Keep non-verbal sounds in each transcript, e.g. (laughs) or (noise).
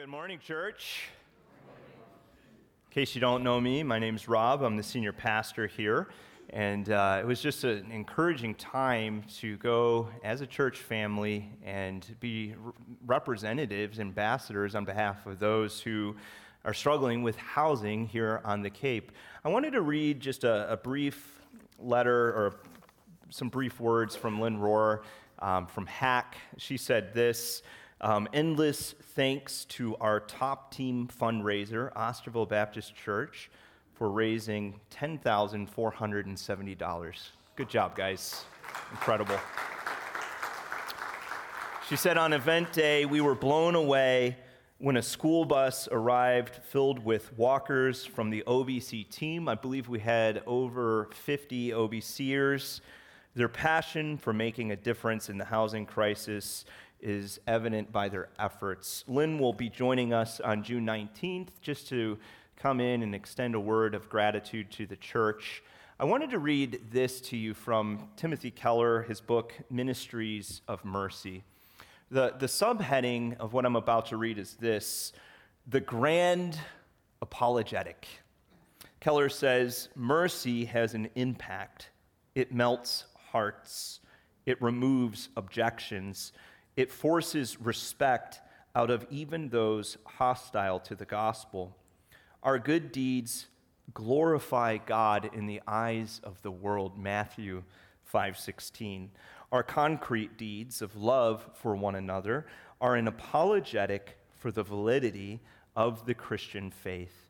good morning, church. In case you don't know me, my name's Rob. I'm the senior pastor here. And uh, it was just an encouraging time to go as a church family and be representatives, ambassadors on behalf of those who are struggling with housing here on the Cape. I wanted to read just a, a brief letter or some brief words from Lynn Rohr um, from Hack. She said this. Um, endless thanks to our top team fundraiser, Osterville Baptist Church, for raising $10,470. Good job, guys. Incredible. She said on event day, we were blown away when a school bus arrived filled with walkers from the OBC team. I believe we had over 50 OBCers. Their passion for making a difference in the housing crisis is evident by their efforts. Lynn will be joining us on June 19th just to come in and extend a word of gratitude to the church. I wanted to read this to you from Timothy Keller, his book, Ministries of Mercy. The, the subheading of what I'm about to read is this The Grand Apologetic. Keller says, Mercy has an impact, it melts hearts, it removes objections it forces respect out of even those hostile to the gospel. Our good deeds glorify God in the eyes of the world. Matthew 5:16. Our concrete deeds of love for one another are an apologetic for the validity of the Christian faith.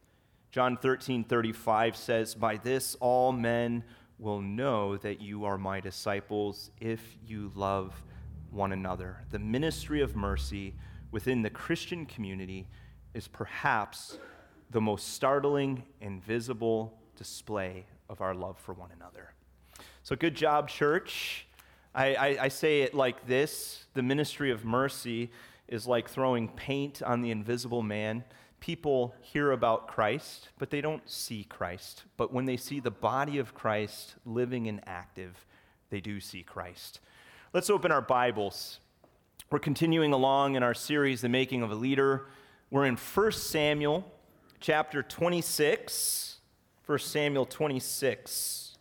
John 13:35 says, "By this all men will know that you are my disciples if you love one another. The ministry of mercy within the Christian community is perhaps the most startling and visible display of our love for one another. So, good job, church. I, I, I, say it like this the ministry of mercy is like throwing paint on the invisible man. People hear about Christ, but they don't see Christ. But when they see the body of Christ living and active, they do see Christ. Let's open our Bibles. We're continuing along in our series, The Making of a Leader. We're in 1 Samuel chapter 26. 1 Samuel 26.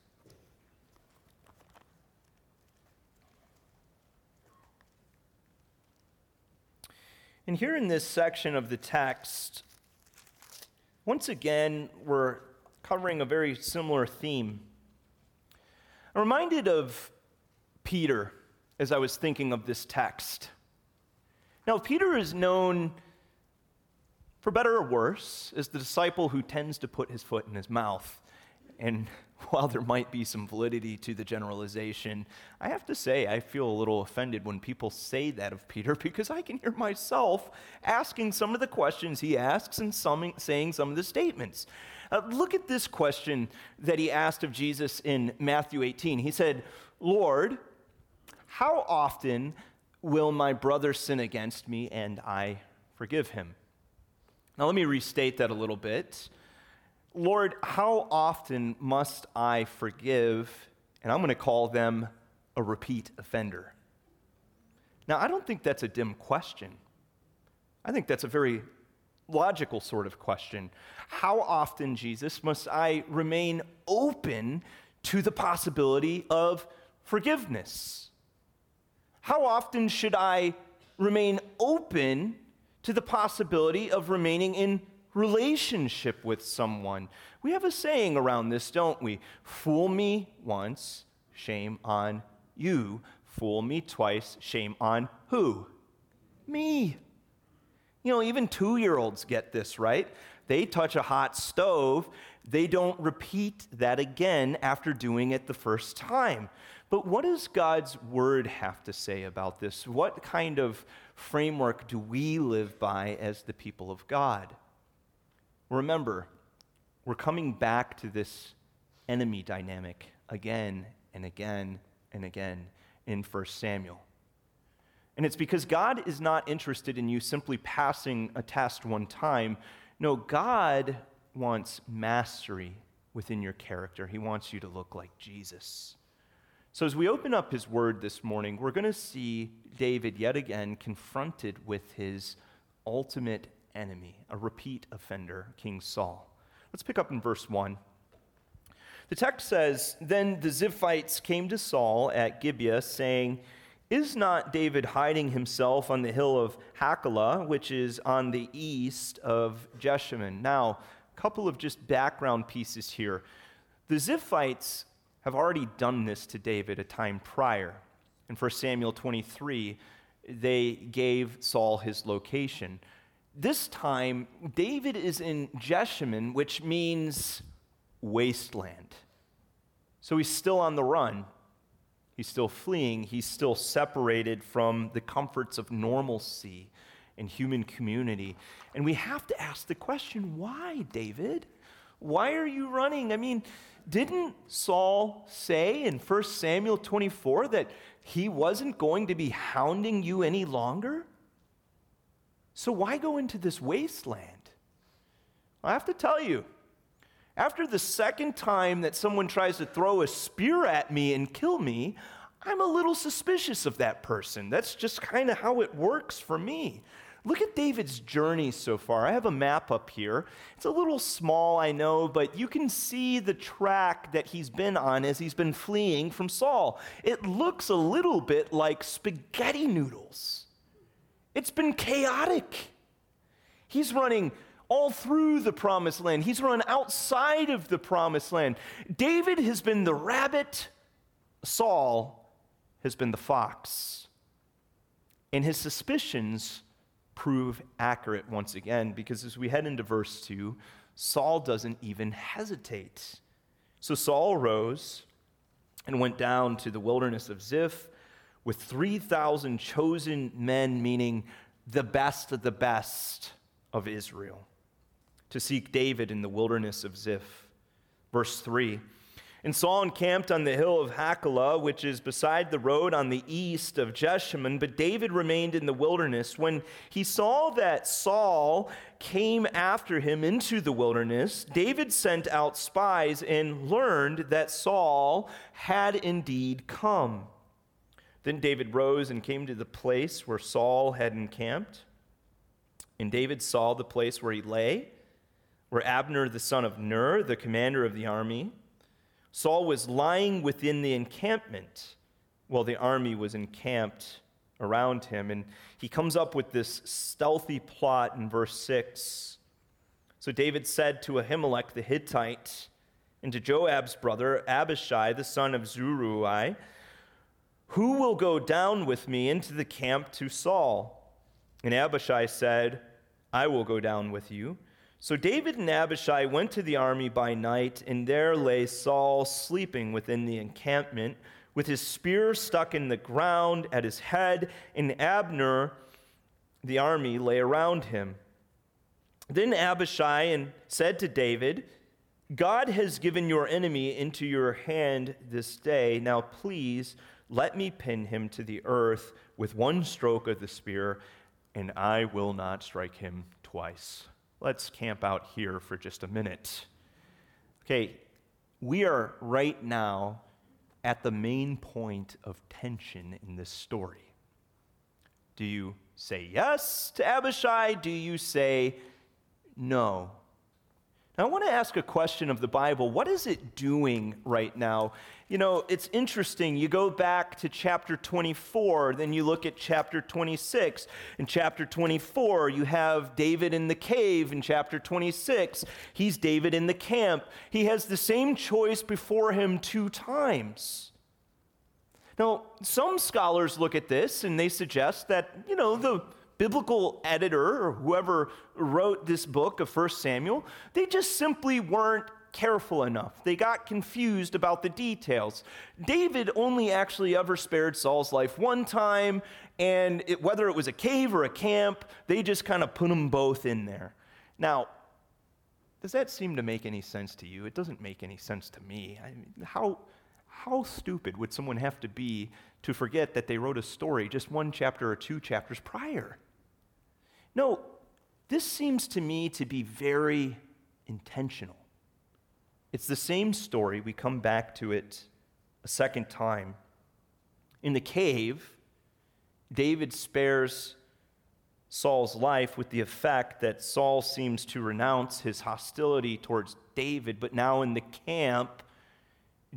And here in this section of the text, once again, we're covering a very similar theme. I'm reminded of Peter as I was thinking of this text. Now, Peter is known, for better or worse, as the disciple who tends to put his foot in his mouth. And (laughs) while there might be some validity to the generalization, I have to say I feel a little offended when people say that of Peter (laughs) because I can hear myself asking some of the questions he asks and saying some of the statements. Uh, look at this question that he asked of Jesus in Matthew 18. He said, Lord, how often will my brother sin against me and I forgive him? Now, let me restate that a little bit. Lord, how often must I forgive? And I'm going to call them a repeat offender. Now, I don't think that's a dim question. I think that's a very logical sort of question. How often, Jesus, must I remain open to the possibility of forgiveness? How often should I remain open to the possibility of remaining in relationship with someone? We have a saying around this, don't we? Fool me once, shame on you. Fool me twice, shame on who? Me. You know, even two year olds get this, right? They touch a hot stove, they don't repeat that again after doing it the first time. But what does God's word have to say about this? What kind of framework do we live by as the people of God? Remember, we're coming back to this enemy dynamic again and again and again in 1 Samuel. And it's because God is not interested in you simply passing a test one time. No, God wants mastery within your character. He wants you to look like Jesus. So, as we open up his word this morning, we're going to see David yet again confronted with his ultimate enemy, a repeat offender, King Saul. Let's pick up in verse 1. The text says Then the Ziphites came to Saul at Gibeah, saying, Is not David hiding himself on the hill of Hachilah, which is on the east of Jeshimon? Now, a couple of just background pieces here. The Ziphites have already done this to David a time prior. In 1 Samuel 23, they gave Saul his location. This time, David is in Jeshimon, which means wasteland. So he's still on the run. He's still fleeing. He's still separated from the comforts of normalcy and human community. And we have to ask the question why, David? Why are you running? I mean, didn't Saul say in 1 Samuel 24 that he wasn't going to be hounding you any longer? So why go into this wasteland? I have to tell you, after the second time that someone tries to throw a spear at me and kill me, I'm a little suspicious of that person. That's just kind of how it works for me. Look at David's journey so far. I have a map up here. It's a little small, I know, but you can see the track that he's been on as he's been fleeing from Saul. It looks a little bit like spaghetti noodles. It's been chaotic. He's running all through the promised land. He's run outside of the promised land. David has been the rabbit, Saul has been the fox. And his suspicions prove accurate once again because as we head into verse 2, Saul doesn't even hesitate. So Saul rose and went down to the wilderness of Ziph with 3,000 chosen men, meaning the best of the best of Israel to seek David in the wilderness of Ziph. Verse 3 And Saul encamped on the hill of Hachilah, which is beside the road on the east of Jeshimon, but David remained in the wilderness. When he saw that Saul came after him into the wilderness, David sent out spies and learned that Saul had indeed come. Then David rose and came to the place where Saul had encamped. And David saw the place where he lay where Abner, the son of Ner, the commander of the army, Saul was lying within the encampment while the army was encamped around him. And he comes up with this stealthy plot in verse 6. So David said to Ahimelech the Hittite and to Joab's brother Abishai, the son of Zeruiah, Who will go down with me into the camp to Saul? And Abishai said, I will go down with you. So David and Abishai went to the army by night, and there lay Saul sleeping within the encampment, with his spear stuck in the ground at his head, and Abner, the army, lay around him. Then Abishai said to David, God has given your enemy into your hand this day. Now please let me pin him to the earth with one stroke of the spear, and I will not strike him twice. Let's camp out here for just a minute. Okay, we are right now at the main point of tension in this story. Do you say yes to Abishai? Do you say no? Now, I want to ask a question of the Bible. What is it doing right now? You know, it's interesting. You go back to chapter 24, then you look at chapter 26. In chapter 24, you have David in the cave. In chapter 26, he's David in the camp. He has the same choice before him two times. Now, some scholars look at this and they suggest that, you know, the biblical editor or whoever wrote this book of 1 Samuel, they just simply weren't careful enough. They got confused about the details. David only actually ever spared Saul's life one time, and it, whether it was a cave or a camp, they just kind of put them both in there. Now, does that seem to make any sense to you? It doesn't make any sense to me. I mean, how, how stupid would someone have to be to forget that they wrote a story just one chapter or two chapters prior? No, this seems to me to be very intentional. It's the same story. We come back to it a second time. In the cave, David spares Saul's life with the effect that Saul seems to renounce his hostility towards David, but now in the camp,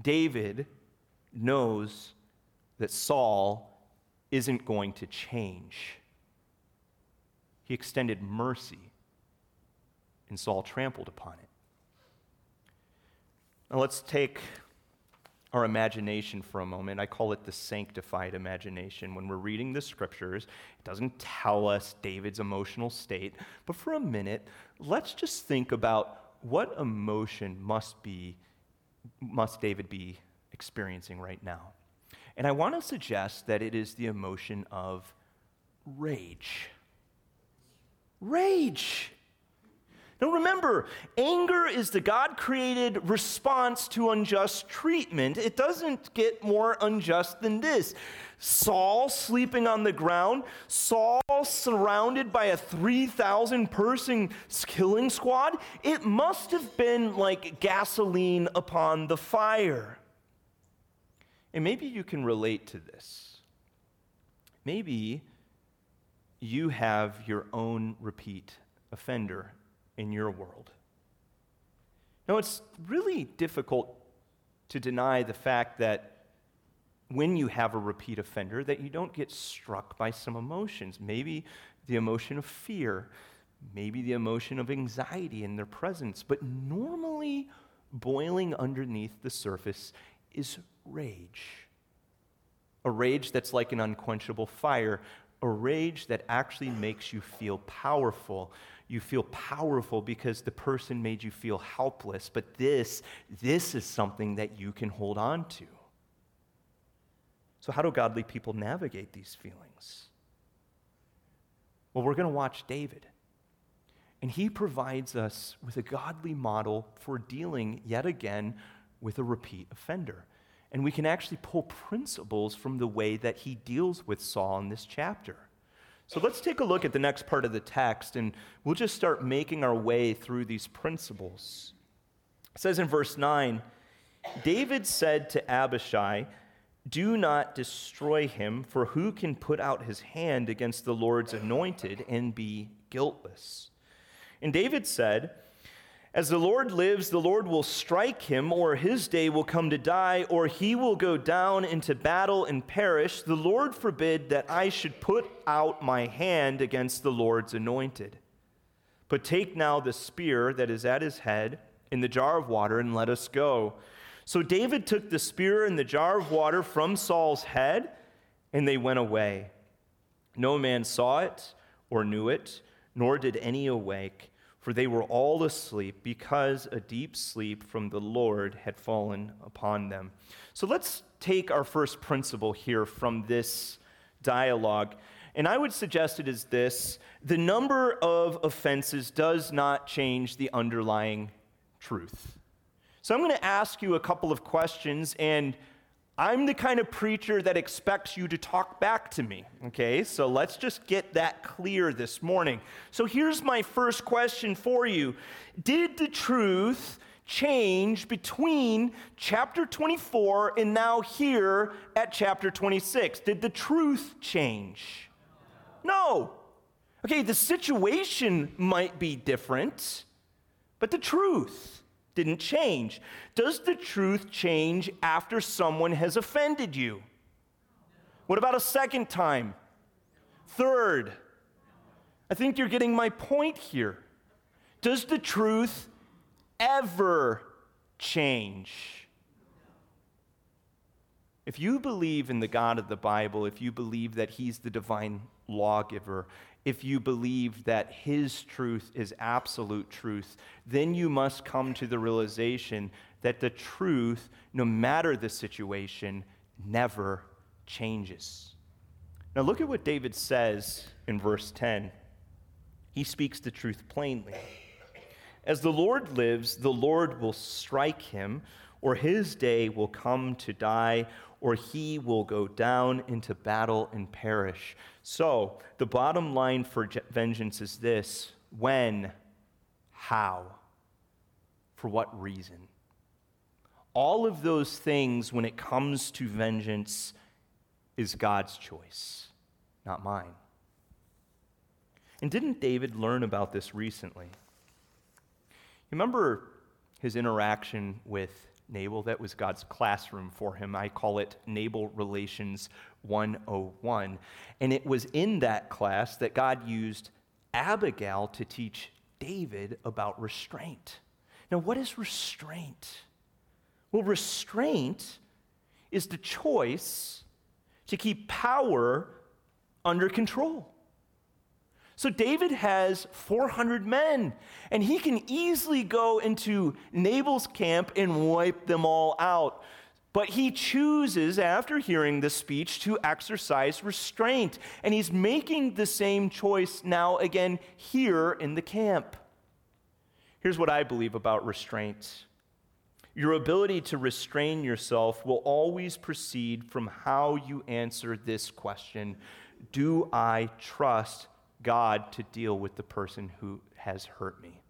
David knows that Saul isn't going to change. He extended mercy, and Saul trampled upon it. Now let's take our imagination for a moment. I call it the sanctified imagination. When we're reading the scriptures, it doesn't tell us David's emotional state, but for a minute, let's just think about what emotion must be must David be experiencing right now. And I want to suggest that it is the emotion of rage. Rage. Now remember, anger is the God created response to unjust treatment. It doesn't get more unjust than this. Saul sleeping on the ground, Saul surrounded by a 3,000 person killing squad. It must have been like gasoline upon the fire. And maybe you can relate to this. Maybe you have your own repeat offender in your world. Now, it's really difficult to deny the fact that when you have a repeat offender that you don't get struck by some emotions maybe the emotion of fear maybe the emotion of anxiety in their presence but normally boiling underneath the surface is rage a rage that's like an unquenchable fire a rage that actually makes you feel powerful you feel powerful because the person made you feel helpless. But this, this is something that you can hold on to. So, how do godly people navigate these feelings? Well, we're going to watch David. And he provides us with a godly model for dealing yet again with a repeat offender. And we can actually pull principles from the way that he deals with Saul in this chapter. So let's take a look at the next part of the text, and we'll just start making our way through these principles. It says in verse 9 David said to Abishai, Do not destroy him, for who can put out his hand against the Lord's anointed and be guiltless? And David said, as the Lord lives, the Lord will strike him, or his day will come to die, or he will go down into battle and perish. The Lord forbid that I should put out my hand against the Lord's anointed. But take now the spear that is at his head in the jar of water, and let us go. So David took the spear and the jar of water from Saul's head, and they went away. No man saw it or knew it, nor did any awake for they were all asleep because a deep sleep from the Lord had fallen upon them. So let's take our first principle here from this dialogue. And I would suggest it is this the number of offenses does not change the underlying truth. So I'm going to ask you a couple of questions, and I'm the kind of preacher that expects you to talk back to me, okay? So let's just get that clear this morning. So here's my first question for you Did the truth change between chapter 24 and now here at chapter 26? Did the truth change? No. Okay, the situation might be different, but the truth didn't change. Does the truth change after someone has offended you? What about a second time? Third? I think you're getting my point here. Does the truth ever change? If you believe in the God of the Bible, if you believe that He's the divine lawgiver, if you believe that His truth is absolute truth, then you must come to the realization that the truth, no matter the situation, never changes. Now, look at what David says in verse 10. He speaks the truth plainly. As the Lord lives, the Lord will strike him, or his day will come to die, or he will go down into battle and perish. So, the bottom line for vengeance is this when, how, for what reason? All of those things, when it comes to vengeance, is God's choice, not mine. And didn't David learn about this recently? Remember his interaction with Nabal? That was God's classroom for him. I call it Nabal Relations 101. And it was in that class that God used Abigail to teach David about restraint. Now, what is restraint? Well, restraint is the choice to keep power under control. So David has 400 men, and he can easily go into Nabal's camp and wipe them all out. But he chooses, after hearing the speech, to exercise restraint. And he's making the same choice now again here in the camp. Here's what I believe about restraint your ability to restrain yourself will always proceed from how you answer this question Do I trust God to deal with the person who has hurt me?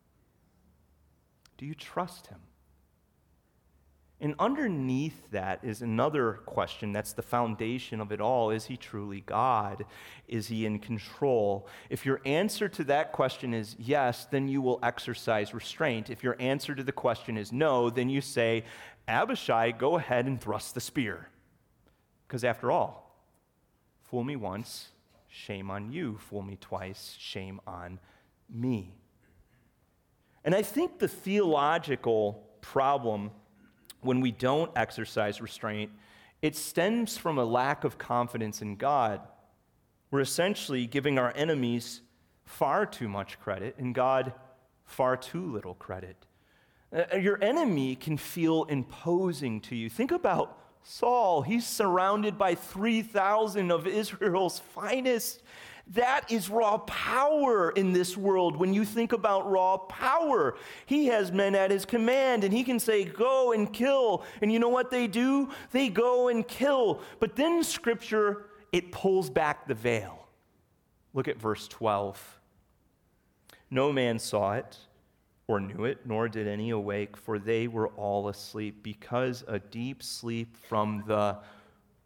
Do you trust Him? And underneath that is another question that's the foundation of it all. Is he truly God? Is he in control? If your answer to that question is yes, then you will exercise restraint. If your answer to the question is no, then you say, Abishai, go ahead and thrust the spear. Because after all, fool me once, shame on you. Fool me twice, shame on me. And I think the theological problem when we don't exercise restraint, it stems from a lack of confidence in God. We're essentially giving our enemies far too much credit and God far too little credit. Uh, your enemy can feel imposing to you. Think about Saul. He's surrounded by 3,000 of Israel's finest. That is raw power in this world when you think about raw power. He has men at his command and he can say, Go and kill. And you know what they do? They go and kill. But then scripture, it pulls back the veil. Look at verse 12. No man saw it or knew it, nor did any awake, for they were all asleep, because a deep sleep from the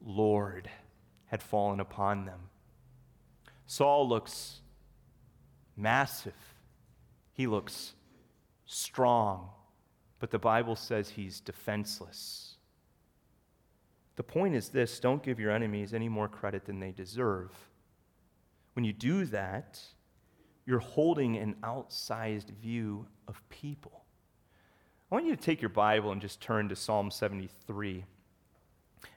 Lord had fallen upon them. Saul looks massive, he looks strong, but the Bible says he's defenseless. The point is this don't give your enemies any more credit than they deserve. When you do that, you're holding an outsized view of people. I want you to take your Bible and just turn to Psalm 73.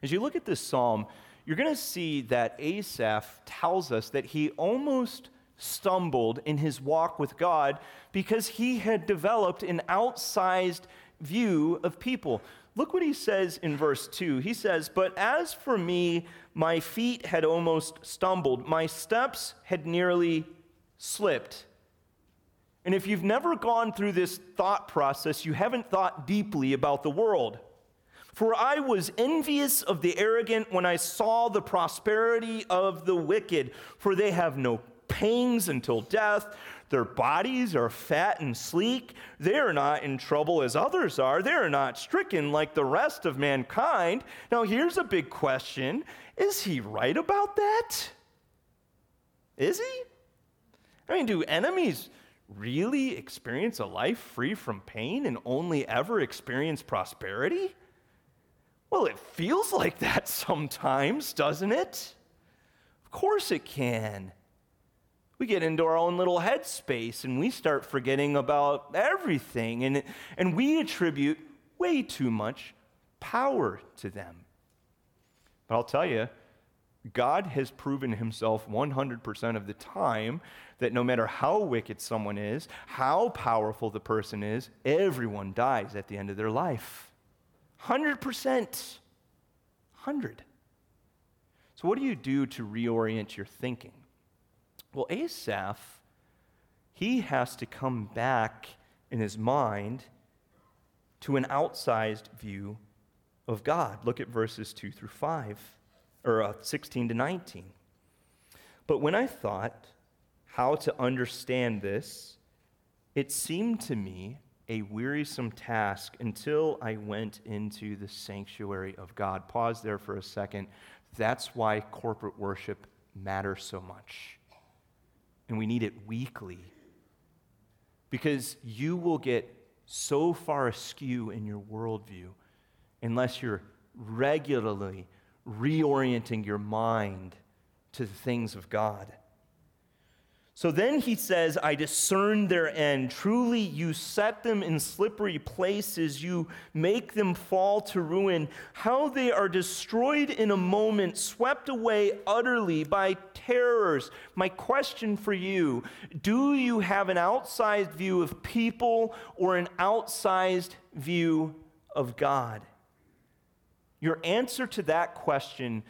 As you look at this psalm, you're going to see that Asaph tells us that he almost stumbled in his walk with God because he had developed an outsized view of people. Look what he says in verse 2. He says, But as for me, my feet had almost stumbled, my steps had nearly slipped. And if you've never gone through this thought process, you haven't thought deeply about the world. For I was envious of the arrogant when I saw the prosperity of the wicked, for they have no pangs until death. Their bodies are fat and sleek. They are not in trouble as others are. They are not stricken like the rest of mankind. Now, here's a big question Is he right about that? Is he? I mean, do enemies really experience a life free from pain and only ever experience prosperity? Well, it feels like that (laughs) sometimes, doesn't it? Of course it can. We get into our own little headspace and we start forgetting about everything, and, and we attribute way too much power to them. But I'll tell you, God has proven himself 100% of the time that no matter how wicked someone is, how powerful the person is, everyone dies at the end of their life. 100%. 100. So, what do you do to reorient your thinking? Well, Asaph, he has to come back in his mind to an outsized view of God. Look at verses 2 through 5, or uh, 16 to 19. But when I thought how to understand this, it seemed to me a wearisome task until I went into the sanctuary of God. Pause there for a second. That's why corporate worship matters so much. and we need it weekly. Because you will get so far askew in your worldview unless you're regularly reorienting your mind to the things of God. So then he says, I discern their end. Truly, you set them in slippery places. You make them fall to ruin. How they are destroyed in a moment, swept away utterly by terrors. My question for you do you have an outsized view of people or an outsized view of God? Your answer to that question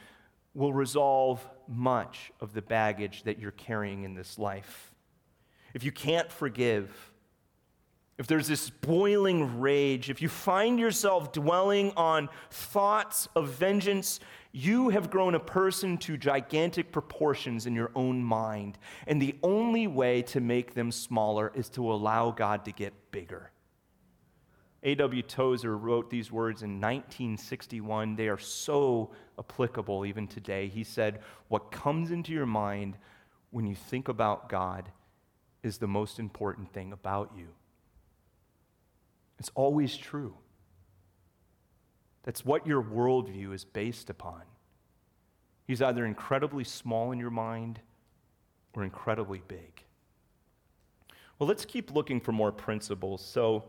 will resolve much of the baggage that you're carrying in this life. If you can't forgive, if there's this boiling rage, if you find yourself dwelling on thoughts of vengeance, you have grown a person to gigantic proportions in your own mind. And the only way to make them smaller is to allow God to get bigger. A.W. Tozer wrote these words in 1961. They are so applicable even today. He said, What comes into your mind when you think about God is the most important thing about you. It's always true. That's what your worldview is based upon. He's either incredibly small in your mind or incredibly big. Well, let's keep looking for more principles. So,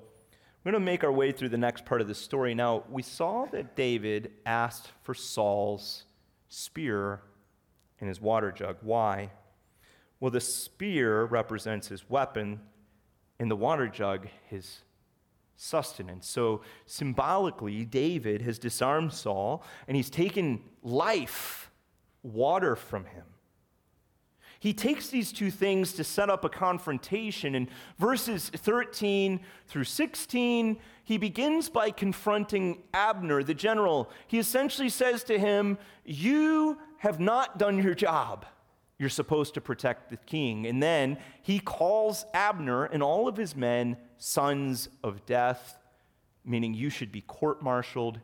we're going to make our way through the next part of the story. Now, we saw that David asked for Saul's spear and his water jug. Why? Well, the spear represents his weapon, and the water jug his sustenance. So, symbolically, David has disarmed Saul, and he's taken life, water from him he takes these two things to set up a confrontation. In verses 13 through 16, he begins by confronting Abner, the general. He essentially says to him, You have not done your job. You're supposed to protect the king. And then he calls Abner and all of his men sons of death, meaning you should be court martialed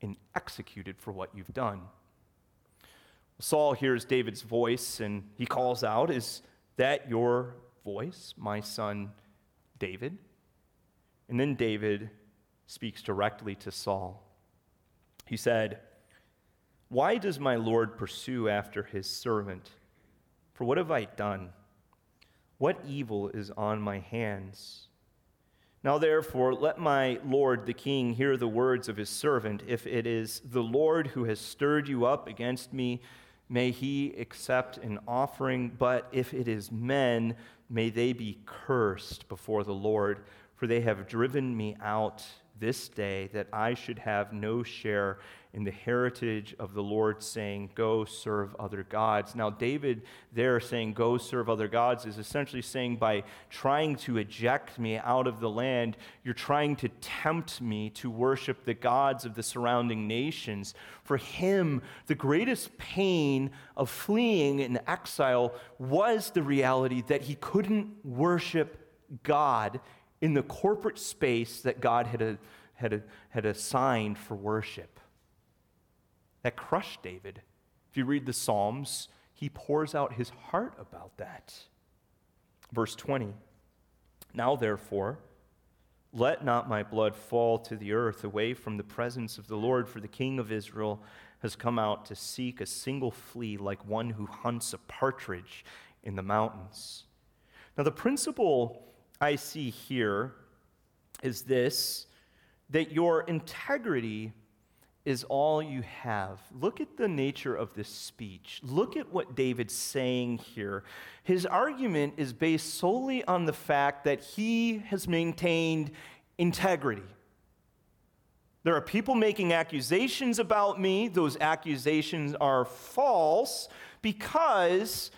and executed for what you've done. Saul hears David's voice and he calls out, Is that your voice, my son David? And then David speaks directly to Saul. He said, Why does my Lord pursue after his servant? For what have I done? What evil is on my hands? Now, therefore, let my Lord the king hear the words of his servant. If it is the Lord who has stirred you up against me, may he accept an offering, but if it is men, may they be cursed before the Lord, for they have driven me out this day that I should have no share in the heritage of the Lord, saying, Go serve other gods. Now, David there saying, Go serve other gods, is essentially saying, by trying to eject me out of the land, you're trying to tempt me to worship the gods of the surrounding nations. For him, the greatest pain of fleeing in exile was the reality that he couldn't worship God in the corporate space that God had, had, had assigned for worship. That crushed David. If you read the Psalms, he pours out his heart about that. Verse 20 Now, therefore, let not my blood fall to the earth away from the presence of the Lord, for the king of Israel has come out to seek a single flea like one who hunts a partridge in the mountains. Now, the principle I see here is this that your integrity is all you have. Look at the nature of this speech. Look at what David's saying here. His argument is based solely on the fact that he has maintained integrity. There are people making accusations about me. Those accusations are false because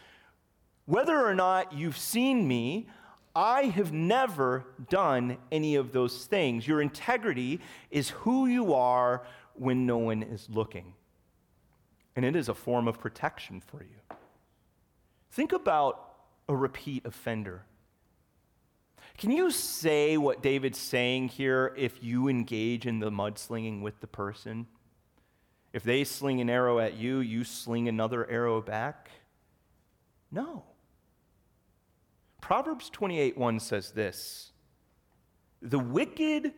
whether or not you've seen me, I have never done any of those things. Your integrity is who you are when no one is looking. And it is a form of protection for you. Think about a repeat offender. Can you say what David's saying here if you engage in the mudslinging with the person? If they sling an arrow at you, you sling another arrow back? No. Proverbs 28 1 says this The wicked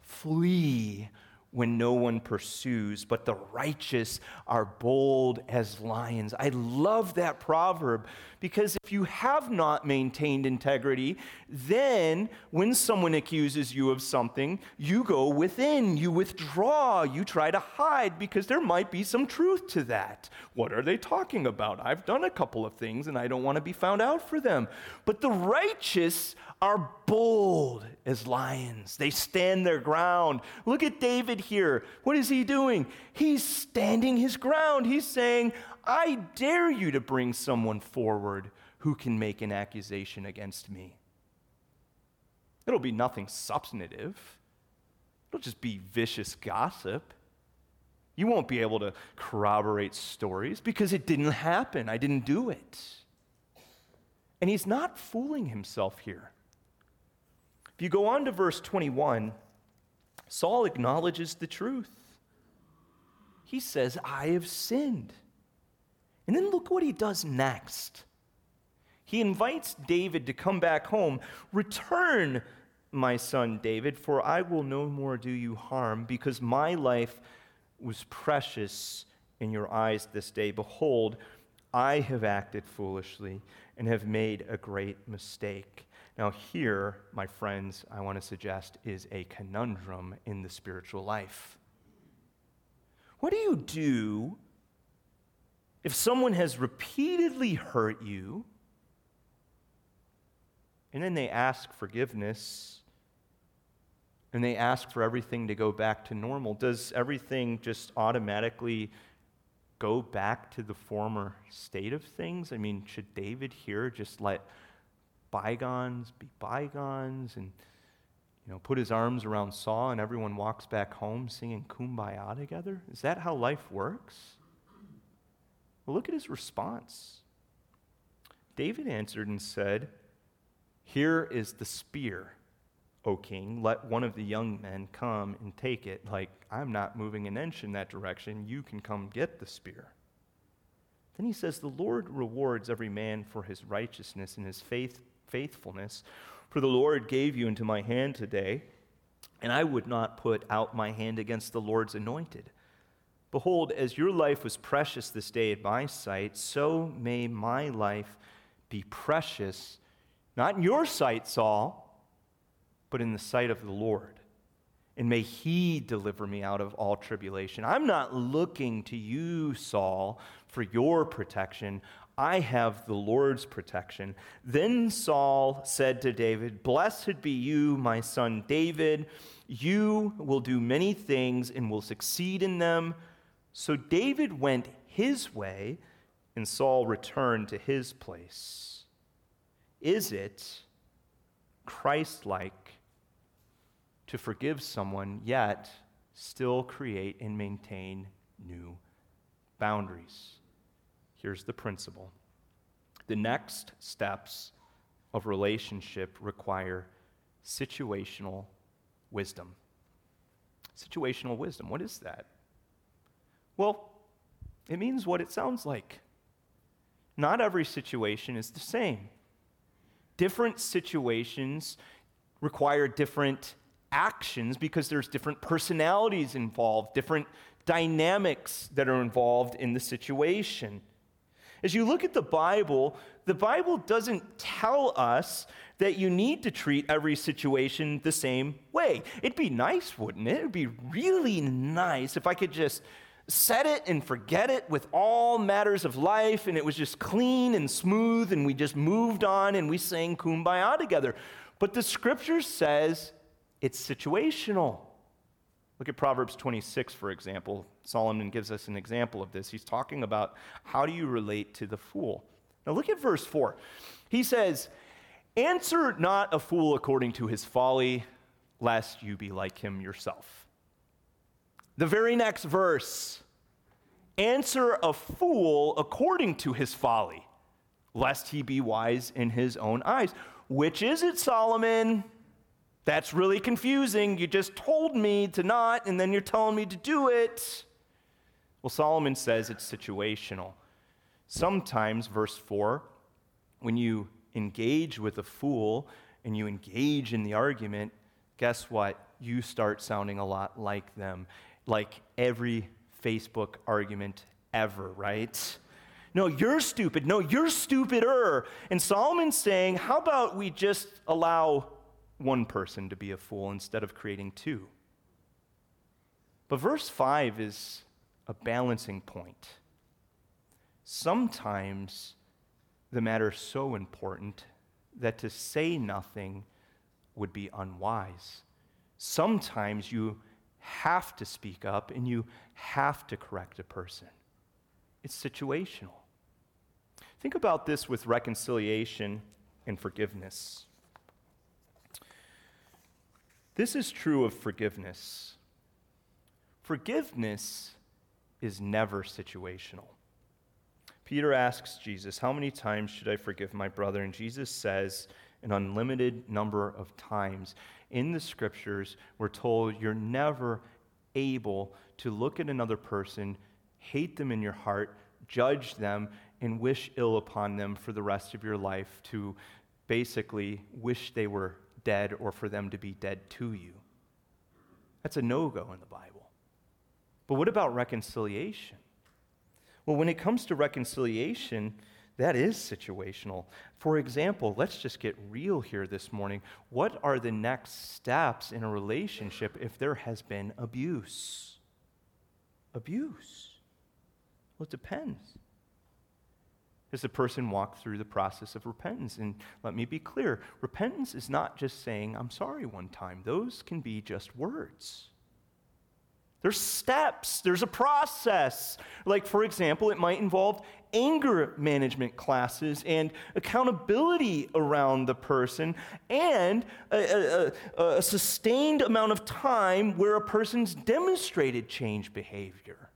flee when no one pursues, but the righteous are bold as lions. I love that proverb because if you have not maintained integrity, then when someone accuses you of something, you go within, you withdraw, you try to hide because there might be some truth to that. What are they talking about? I've done a couple of things and I don't want to be found out for them. But the righteous are bold as lions. They stand their ground. Look at David here. What is he doing? He's standing his ground. He's saying, I dare you to bring someone forward who can make an accusation against me. It'll be nothing substantive, it'll just be vicious gossip. You won't be able to corroborate stories because it didn't happen. I didn't do it. And he's not fooling himself here. If you go on to verse 21, Saul acknowledges the truth. He says, I have sinned. And then look what he does next. He invites David to come back home. Return, my son David, for I will no more do you harm, because my life was precious in your eyes this day. Behold, I have acted foolishly and have made a great mistake. Now, here, my friends, I want to suggest is a conundrum in the spiritual life. What do you do if someone has repeatedly hurt you and then they ask forgiveness and they ask for everything to go back to normal? Does everything just automatically go back to the former state of things? I mean, should David here just let bygones be bygones and you know put his arms around Saul and everyone walks back home singing kumbaya together? Is that how life works? Well, look at his response. David answered and said, Here is the spear, O king. Let one of the young men come and take it. Like, I'm not moving an inch in that direction. You can come get the spear. Then he says, The Lord rewards every man for his righteousness and his faith faithfulness. For the Lord gave you into my hand today, and I would not put out my hand against the Lord's anointed. Behold, as your life was precious this day in my sight, so may my life be precious, not in your sight, Saul, but in the sight of the Lord. And may he deliver me out of all tribulation. I'm not looking to you, Saul, for your protection. I have the Lord's protection. Then Saul said to David, Blessed be you, my son David. You will do many things and will succeed in them. So David went his way, and Saul returned to his place. Is it Christ like to forgive someone, yet still create and maintain new boundaries? Here's the principle the next steps of relationship require situational wisdom. Situational wisdom, what is that? Well, it means what it sounds like. Not every situation is the same. Different situations require different actions because there's different personalities involved, different dynamics that are involved in the situation. As you look at the Bible, the Bible doesn't tell us that you need to treat every situation the same way. It'd be nice, wouldn't it? It'd be really nice if I could just set it and forget it with all matters of life and it was just clean and smooth and we just moved on and we sang kumbaya together. But the scripture says it's situational. Look at Proverbs 26, for example. Solomon gives us an example of this. He's talking about how do you relate to the fool. Now look at verse 4. He says, Answer not a fool according to his folly, lest you be like him yourself. The very next verse, answer a fool according to his folly, lest he be wise in his own eyes. Which is it, Solomon? That's really confusing. You just told me to not, and then you're telling me to do it. Well, Solomon says it's situational. Sometimes, verse 4, when you engage with a fool and you engage in the argument, guess what? You start sounding a lot like them, like every Facebook argument ever, right? No, you're stupid. No, you're stupider. And Solomon's saying, how about we just allow one person to be a fool instead of creating two? But verse 5 is a balancing point. Sometimes the matter is so important that to say nothing would be unwise. Sometimes you have to speak up and you have to correct a person. It's situational. Think about this with reconciliation and forgiveness. This is true of forgiveness. Forgiveness is never situational. Peter asks Jesus, How many times should I forgive my brother? And Jesus says, An unlimited number of times. In the scriptures, we're told you're never able to look at another person, hate them in your heart, judge them, and wish ill upon them for the rest of your life, to basically wish they were dead or for them to be dead to you. That's a no go in the Bible. But what about reconciliation? Well, when it comes to reconciliation, that is situational. For example, let's just get real here this morning. What are the next steps in a relationship if there has been abuse? Abuse. Well, it depends. Does the person walk through the process of repentance? And let me be clear repentance is not just saying, I'm sorry one time, those can be just words. There's steps, there's a process. Like, for example, it might involve anger management classes and accountability around the person and a, a, a, sustained amount of time where a person's demonstrated change behavior.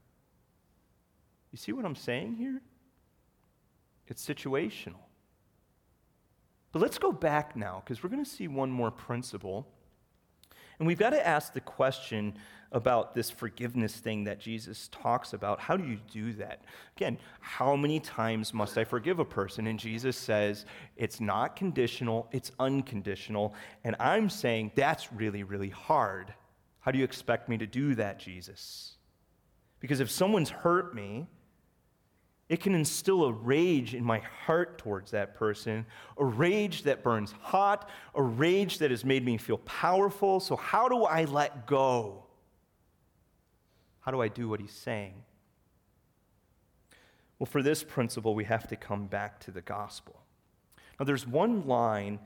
You see what I'm saying here? It's situational. But let's go back now because we're going to see one more principle. And we've got to ask the question about this forgiveness thing that Jesus talks about. How do you do that? Again, how many times must I forgive a person? And Jesus says it's not conditional, it's unconditional. And I'm saying that's really, really hard. How do you expect me to do that, Jesus? Because if someone's hurt me, it can instill a rage in my heart towards that person, a rage that burns hot, a rage that has made me feel powerful. So, how do I let go? How do I do what he's saying? Well, for this principle, we have to come back to the gospel. Now, there's one line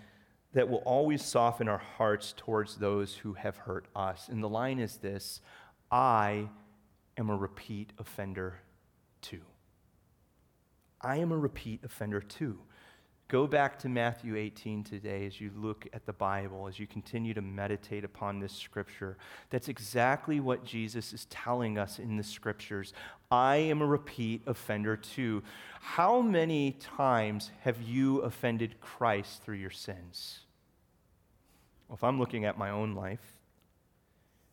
that will always soften our hearts towards those who have hurt us. And the line is this I am a repeat offender too. I am a repeat offender too. Go back to Matthew 18 today as you look at the Bible, as you continue to meditate upon this scripture. That's exactly what Jesus is telling us in the scriptures. I am a repeat offender too. How many times have you offended Christ through your sins? Well, if I'm looking at my own life,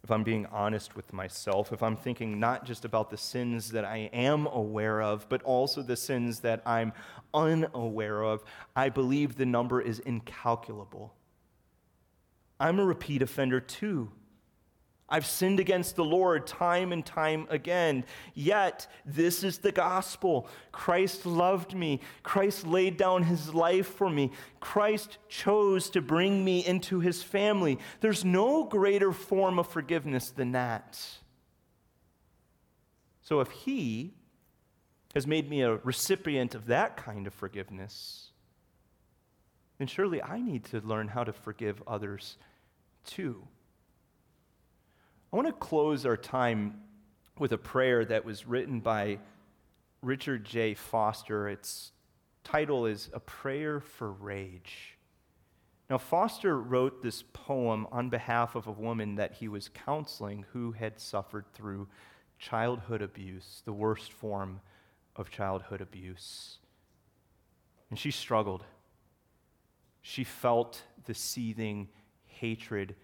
if I'm being honest with myself, if I'm thinking not just about the sins that I am aware of, but also the sins that I'm unaware of, I believe the number is incalculable. I'm a repeat offender too. I've sinned against the Lord time and time again. Yet, this is the gospel. Christ loved me. Christ laid down his life for me. Christ chose to bring me into his family. There's no greater form of forgiveness than that. So, if he has made me a recipient of that kind of forgiveness, then surely I need to learn how to forgive others too. I want to close our time with a prayer that was written by Richard J. Foster. Its title is A Prayer for Rage. Now, Foster wrote this poem on behalf of a woman that he was counseling who had suffered through childhood abuse, the worst form of childhood abuse. And she struggled. She felt the seething hatred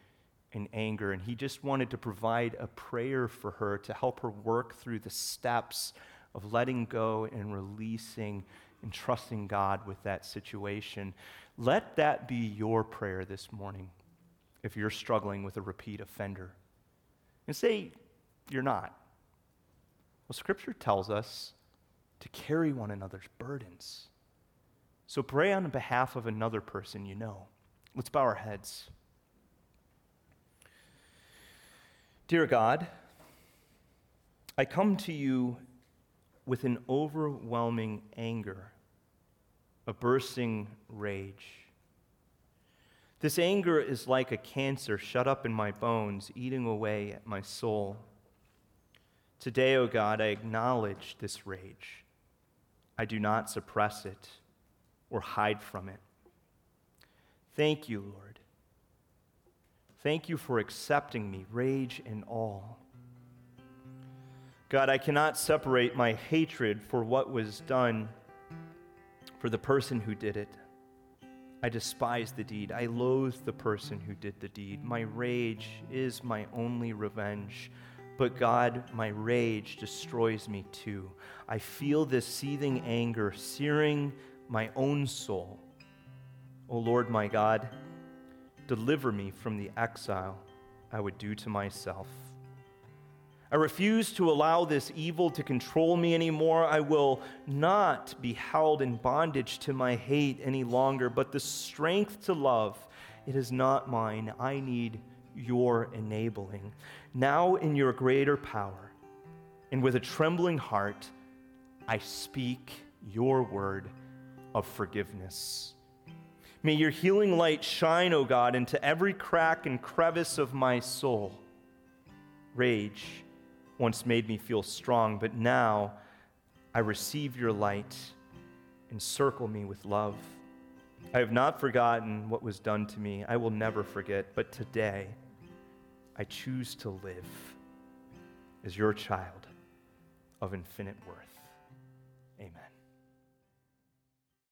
and anger. And he just wanted to provide a prayer for her to help her work through the steps of letting go and releasing and trusting God with that situation. Let that be your prayer this morning if you're struggling with a repeat offender. And say you're not. Well, Scripture tells us to carry one another's burdens. So pray on behalf of another person you know. Let's bow our heads. Dear God, I come to you with an overwhelming anger, a bursting rage. This anger is like a cancer shut up in my bones, eating away at my soul. Today, O oh God, I acknowledge this rage. I do not suppress it or hide from it. Thank you, Lord. Thank you for accepting me, rage and all. God, I cannot separate my hatred for what was done for the person who did it. I despise the deed. I loathe the person who did the deed. My rage is my only revenge. But God, my rage destroys me too. I feel this seething anger searing my own soul. O Lord my God, deliver me from the exile I would do to myself. I refuse to allow this evil to control me anymore. I will not be held in bondage to my hate any longer, but the strength to love, it is not mine. I need your enabling. Now, in your greater power, and with a trembling heart, I speak your word of forgiveness. May your healing light shine, O God, into every crack and crevice of my soul. Rage once made me feel strong, but now I receive your light. Encircle me with love. I have not forgotten what was done to me. I will never forget, but today I choose to live as your child of infinite worth.